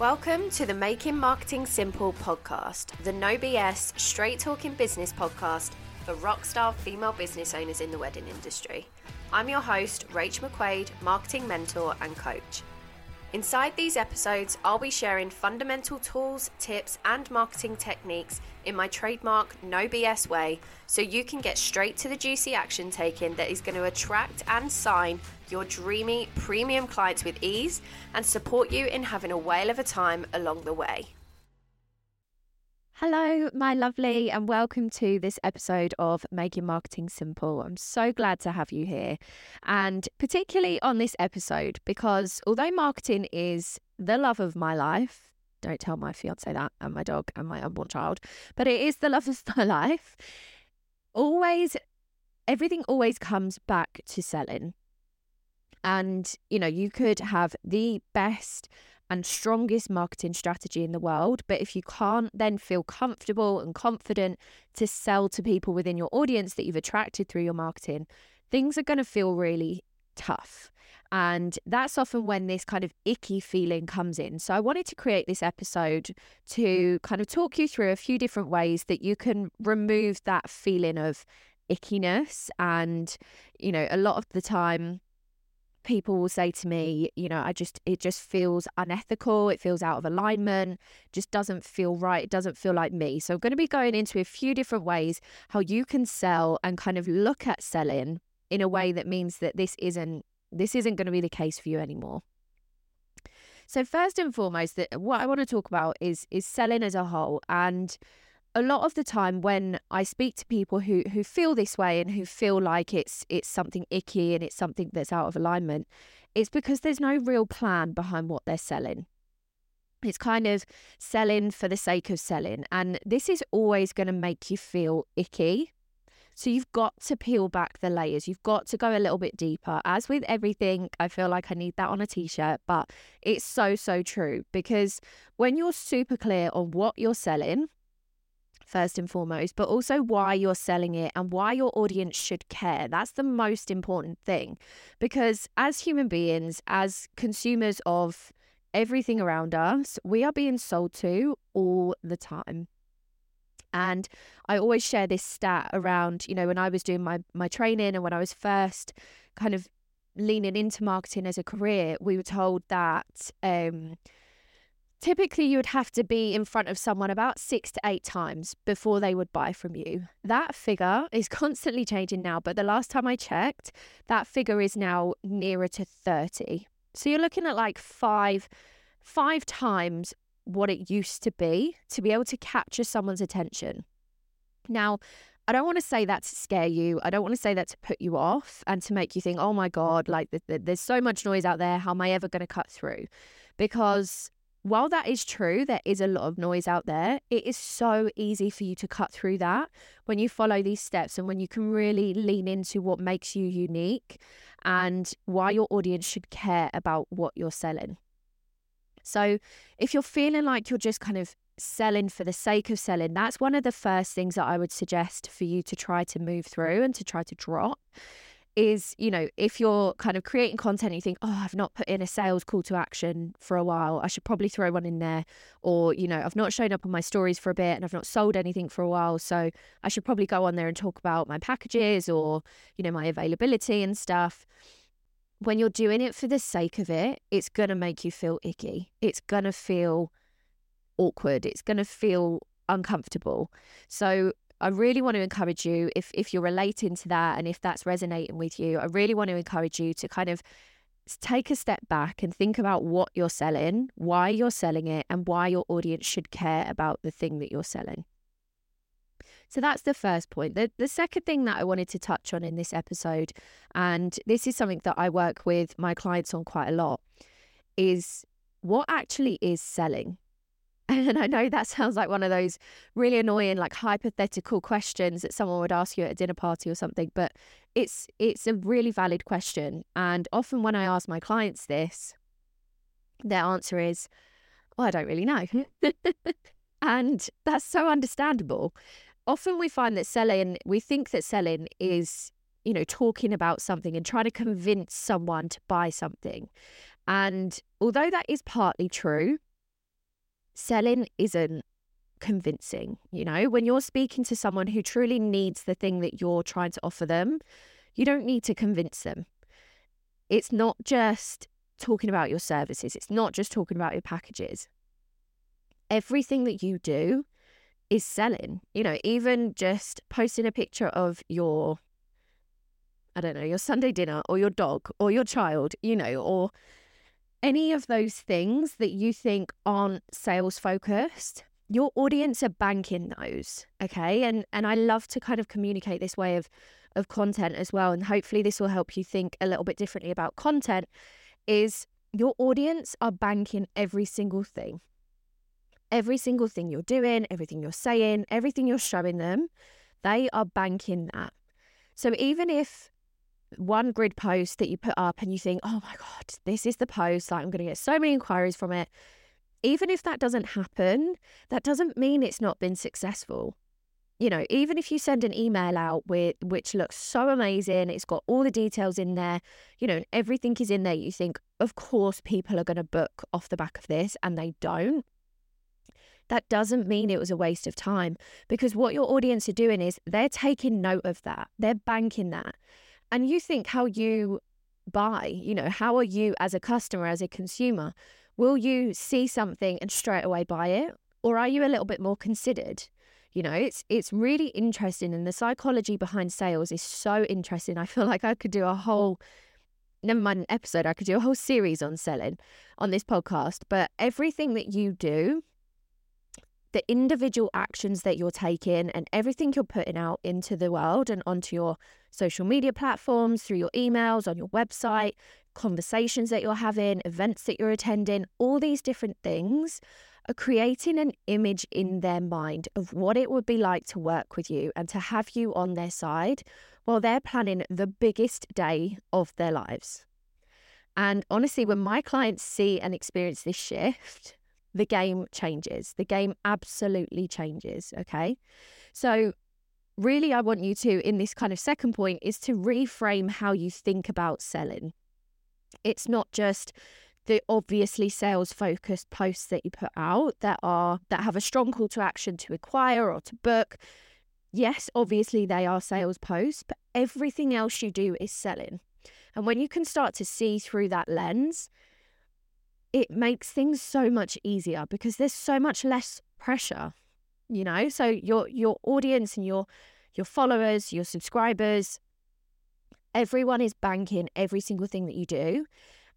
Welcome to the Making Marketing Simple podcast, the no BS, straight talking business podcast for rockstar female business owners in the wedding industry. I'm your host, Rach McQuade, marketing mentor and coach. Inside these episodes, I'll be sharing fundamental tools, tips, and marketing techniques in my trademark no BS way so you can get straight to the juicy action taken that is going to attract and sign your dreamy premium clients with ease and support you in having a whale of a time along the way. Hello, my lovely, and welcome to this episode of Making Marketing Simple. I'm so glad to have you here, and particularly on this episode, because although marketing is the love of my life, don't tell my fiance that, and my dog, and my unborn child, but it is the love of my life, always, everything always comes back to selling. And, you know, you could have the best and strongest marketing strategy in the world. But if you can't then feel comfortable and confident to sell to people within your audience that you've attracted through your marketing, things are going to feel really tough. And that's often when this kind of icky feeling comes in. So I wanted to create this episode to mm-hmm. kind of talk you through a few different ways that you can remove that feeling of ickiness. And, you know, a lot of the time, people will say to me, you know, I just, it just feels unethical. It feels out of alignment, just doesn't feel right. It doesn't feel like me. So I'm going to be going into a few different ways how you can sell and kind of look at selling in a way that means that this isn't, this isn't going to be the case for you anymore. So first and foremost, that what I want to talk about is is selling as a whole and a lot of the time when I speak to people who who feel this way and who feel like it's it's something icky and it's something that's out of alignment, it's because there's no real plan behind what they're selling. It's kind of selling for the sake of selling. And this is always going to make you feel icky. So you've got to peel back the layers. You've got to go a little bit deeper. As with everything, I feel like I need that on a t shirt, but it's so, so true because when you're super clear on what you're selling, first and foremost, but also why you're selling it and why your audience should care. That's the most important thing. Because as human beings, as consumers of everything around us, we are being sold to all the time. And I always share this stat around, you know, when I was doing my my training and when I was first kind of leaning into marketing as a career, we were told that um, Typically, you would have to be in front of someone about six to eight times before they would buy from you. That figure is constantly changing now, but the last time I checked, that figure is now nearer to 30. So you're looking at like five, five times what it used to be to be able to capture someone's attention. Now, I don't want to say that to scare you. I don't want to say that to put you off and to make you think, oh my God, like there's so much noise out there. How am I ever going to cut through? Because while that is true, there is a lot of noise out there. It is so easy for you to cut through that when you follow these steps and when you can really lean into what makes you unique and why your audience should care about what you're selling. So, if you're feeling like you're just kind of selling for the sake of selling, that's one of the first things that I would suggest for you to try to move through and to try to drop is, you know, if you're kind of creating content and you think, oh, I've not put in a sales call to action for a while, I should probably throw one in there. Or, you know, I've not shown up on my stories for a bit and I've not sold anything for a while. So I should probably go on there and talk about my packages or, you know, my availability and stuff. When you're doing it for the sake of it, it's going to make you feel icky. It's going to feel awkward. It's going to feel uncomfortable. So I really want to encourage you if if you're relating to that and if that's resonating with you, I really want to encourage you to kind of take a step back and think about what you're selling, why you're selling it, and why your audience should care about the thing that you're selling. So that's the first point. The, the second thing that I wanted to touch on in this episode, and this is something that I work with my clients on quite a lot, is what actually is selling. And I know that sounds like one of those really annoying, like hypothetical questions that someone would ask you at a dinner party or something, but it's it's a really valid question. And often when I ask my clients this, their answer is, Well, I don't really know. Hmm. and that's so understandable. Often we find that selling, we think that selling is, you know, talking about something and trying to convince someone to buy something. And although that is partly true, selling isn't convincing. You know, when you're speaking to someone who truly needs the thing that you're trying to offer them, you don't need to convince them. It's not just talking about your services, it's not just talking about your packages. Everything that you do is selling. You know, even just posting a picture of your, I don't know, your Sunday dinner or your dog or your child, you know, or any of those things that you think aren't sales focused your audience are banking those okay? And and i love to kind of communicate this way of of content as well and hopefully this will help you think a little bit differently about content is your audience are banking every single thing. Every single thing you're doing everything you're saying everything you're showing them they are banking that. So even if one grid post that you put up and you think oh my god this is the post like i'm going to get so many inquiries from it even if that doesn't happen, that doesn't mean it's not been successful. You know, even if you send an email out with which looks so amazing, it's got all the details in there, you know, everything is in there, you think, of course, people are going to book off the back of this, and they don't. That doesn't mean it was a waste of time because what your audience are doing is they're taking note of that, they're banking that. And you think how you buy, you know, how are you as a customer, as a consumer? Will you see something and straight away buy it? Or are you a little bit more considered? You know, it's it's really interesting and the psychology behind sales is so interesting. I feel like I could do a whole never mind an episode, I could do a whole series on selling on this podcast. But everything that you do, the individual actions that you're taking and everything you're putting out into the world and onto your social media platforms, through your emails, on your website, conversations that you're having, events that you're attending, all these different things are creating an image in their mind of what it would be like to work with you and to have you on their side while they're planning the biggest day of their lives. And honestly, when my clients see and experience this shift, the game changes. The game absolutely changes. Okay. So, really, I want you to, in this kind of second point, is to reframe how you think about selling. It's not just the obviously sales focused posts that you put out that are that have a strong call to action to acquire or to book. Yes, obviously they are sales posts, but everything else you do is selling. And when you can start to see through that lens, it makes things so much easier because there's so much less pressure, you know? So your your audience and your your followers, your subscribers, everyone is banking every single thing that you do.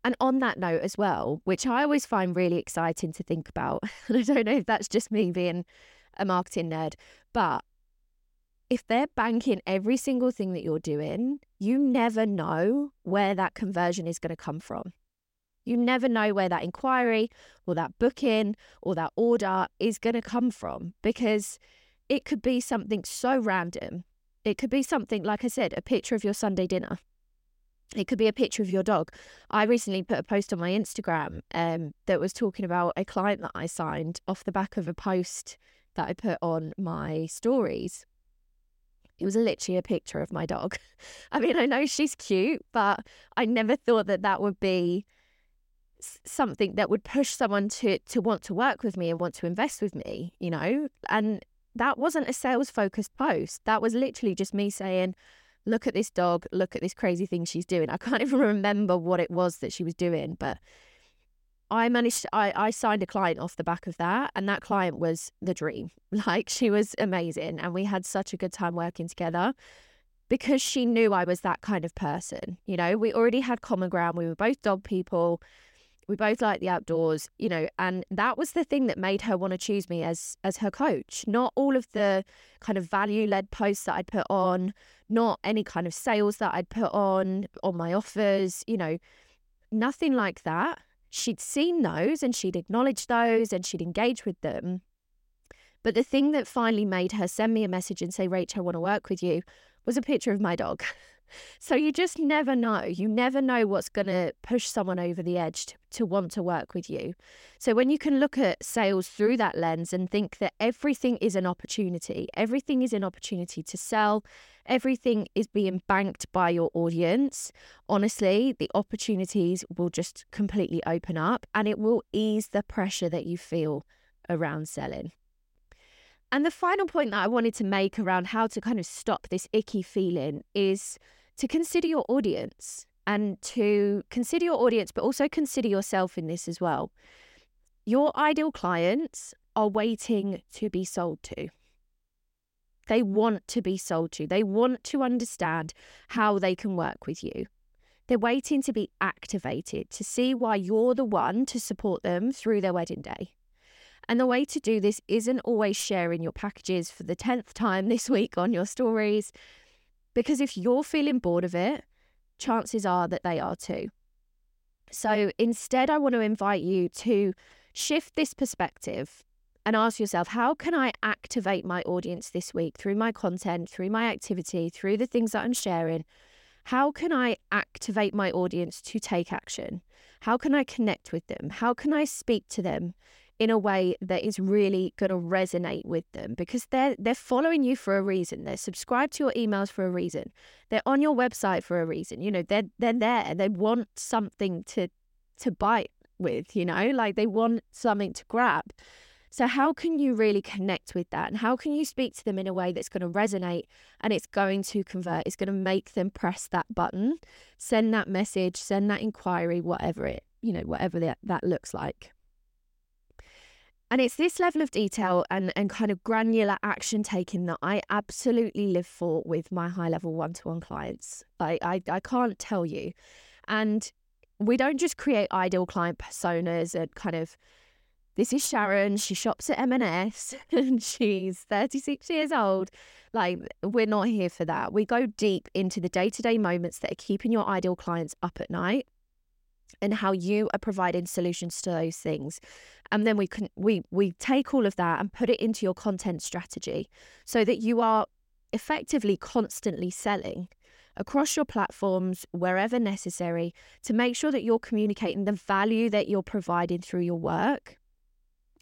And on that note as well, which I always find really exciting to think about, and I don't know if that's just me being a marketing nerd, but if they're banking every single thing that you're doing, you never know where that conversion is going to come from. You never know where that inquiry or that booking or that order is going to come from because it could be something so random it could be something, like I said, a picture of your Sunday dinner. It could be a picture of your dog. I recently put a post on my Instagram um, that was talking about a client that I signed off the back of a post that I put on my stories. It was literally a picture of my dog. I mean, I know she's cute, but I never thought that that would be something that would push someone to to want to work with me and want to invest with me, you know? And that wasn't a sales focused post. That was literally just me saying, look at this dog, look at this crazy thing she's doing. I can't even remember what it was that she was doing, but I managed I, I signed a client off the back of that and that client was the dream. Like she was amazing and we had such a good time working together because she knew I was that kind of person. You know, we already had common ground. We were both dog people we both like the outdoors you know and that was the thing that made her want to choose me as as her coach. Not all of the kind of value led posts that i'd put on not any kind of sales that i'd put on on my offers you know nothing like that. She'd seen those and she'd acknowledged those and she'd engaged with them. But the thing that finally made her send me a message and say rachel i want to work with you was a picture of my dog So you just never know. You never know what's going to push someone over the edge to, to, want to work with you. So when you can look at sales through that lens and think that everything is an opportunity, everything is an opportunity to sell, everything is being banked by your audience, honestly, the opportunities will just completely open up and it will ease the pressure that you feel around selling. And the final point that I wanted to make around how to kind of stop this icky feeling is to consider your audience and to consider your audience, but also consider yourself in this as well. Your ideal clients are waiting to be sold to. They want to be sold to. They want to understand how they can work with you. They're waiting to be activated to see why you're the one to support them through their wedding day. And the way to do this isn't always sharing your packages for the 10th time this week on your stories, because if you're feeling bored of it, chances are that they are too. So instead, I want to invite you to shift this perspective and ask yourself how can I activate my audience this week through my content, through my activity, through the things that I'm sharing? How can I activate my audience to take action? How can I connect with them? How can I speak to them in a way that is really going to resonate with them because they're they're following you for a reason. They're subscribed to your emails for a reason. They're on your website for a reason. You know, they're they're there. They want something to to bite with, you know, like they want something to grab. So how can you really connect with that? And how can you speak to them in a way that's going to resonate and it's going to convert? It's going to make them press that button, send that message, send that inquiry, whatever it, you know, whatever that, that looks like. And it's this level of detail and, and kind of granular action taking that I absolutely live for with my high level one to one clients. I, I, I can't tell you. And we don't just create ideal client personas and kind of this is Sharon. She shops at M&S and she's 36 years old. Like, we're not here for that. We go deep into the day to day moments that are keeping your ideal clients up at night and how you are providing solutions to those things. And then we can we we take all of that and put it into your content strategy so that you are effectively constantly selling across your platforms wherever necessary to make sure that you're communicating the value that you're providing through your work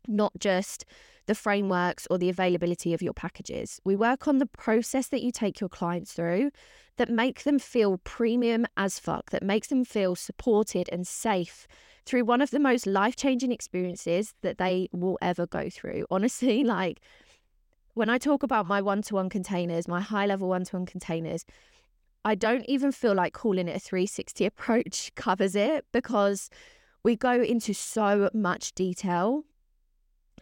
not just the frameworks or the availability of your packages. We work on the process that you take your clients through that make them feel premium as fuck, that makes them feel supported and safe through one of the most life changing experiences that they will ever go through. Honestly, like when I talk about my one to one containers, my high level one to one containers, I don't even feel like calling it a 360 approach covers it because we go into so much detail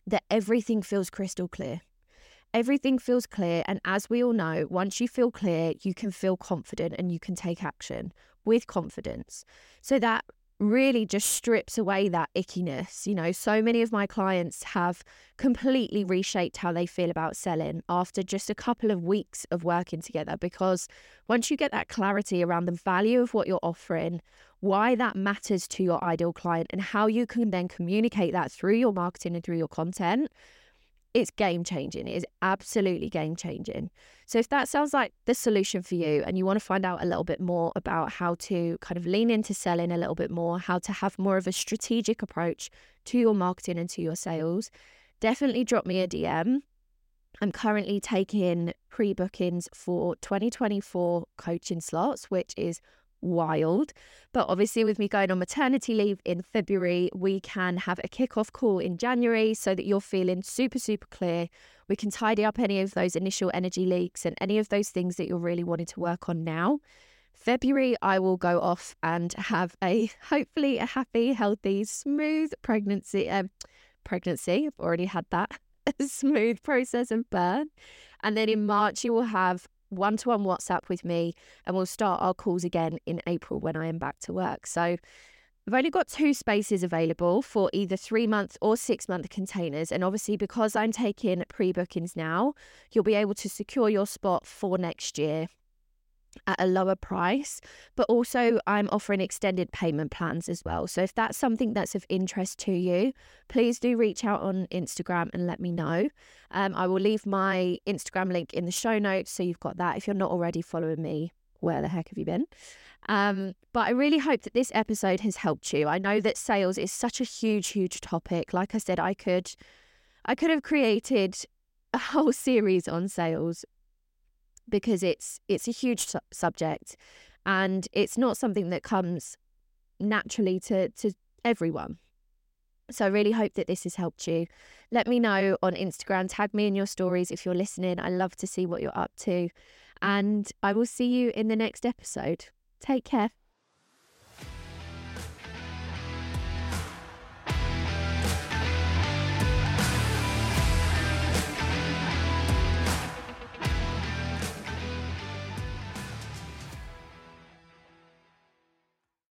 that everything feels crystal clear. Everything feels clear. And as we all know, once you feel clear, you can feel confident and you can take action with confidence. So that really just strips away that ickiness. You know, so many of my clients have completely reshaped how they feel about selling after just a couple of weeks of working together because once you get that clarity around the value of what you're offering, why that matters to your ideal client, and how you can then communicate that through your marketing and through your content, it's game changing. It is absolutely game changing. So, if that sounds like the solution for you and you want to find out a little bit more about how to kind of lean into selling a little bit more, how to have more of a strategic approach to your marketing and to your sales, definitely drop me a DM. I'm currently taking pre bookings for 2024 coaching slots, which is wild. But obviously, with me going on maternity leave in February, we can have a kickoff call in January so that you're feeling super, super clear. We can tidy up any of those initial energy leaks and any of those things that you're really wanting to work on now. February, I will go off and have a hopefully a happy, healthy, smooth pregnancy. Um, pregnancy, I've already had that. Smooth process of birth. And then in March, you will have one to one WhatsApp with me, and we'll start our calls again in April when I am back to work. So I've only got two spaces available for either three month or six month containers. And obviously, because I'm taking pre bookings now, you'll be able to secure your spot for next year at a lower price, but also I'm offering extended payment plans as well. So if that's something that's of interest to you, please do reach out on Instagram and let me know. Um, I will leave my Instagram link in the show notes so you've got that. If you're not already following me, where the heck have you been? Um, but I really hope that this episode has helped you. I know that sales is such a huge, huge topic. Like I said, I could, I could have created a whole series on sales because it's it's a huge su- subject and it's not something that comes naturally to to everyone So I really hope that this has helped you. Let me know on Instagram, tag me in your stories if you're listening. I love to see what you're up to. And I will see you in the next episode. Take care.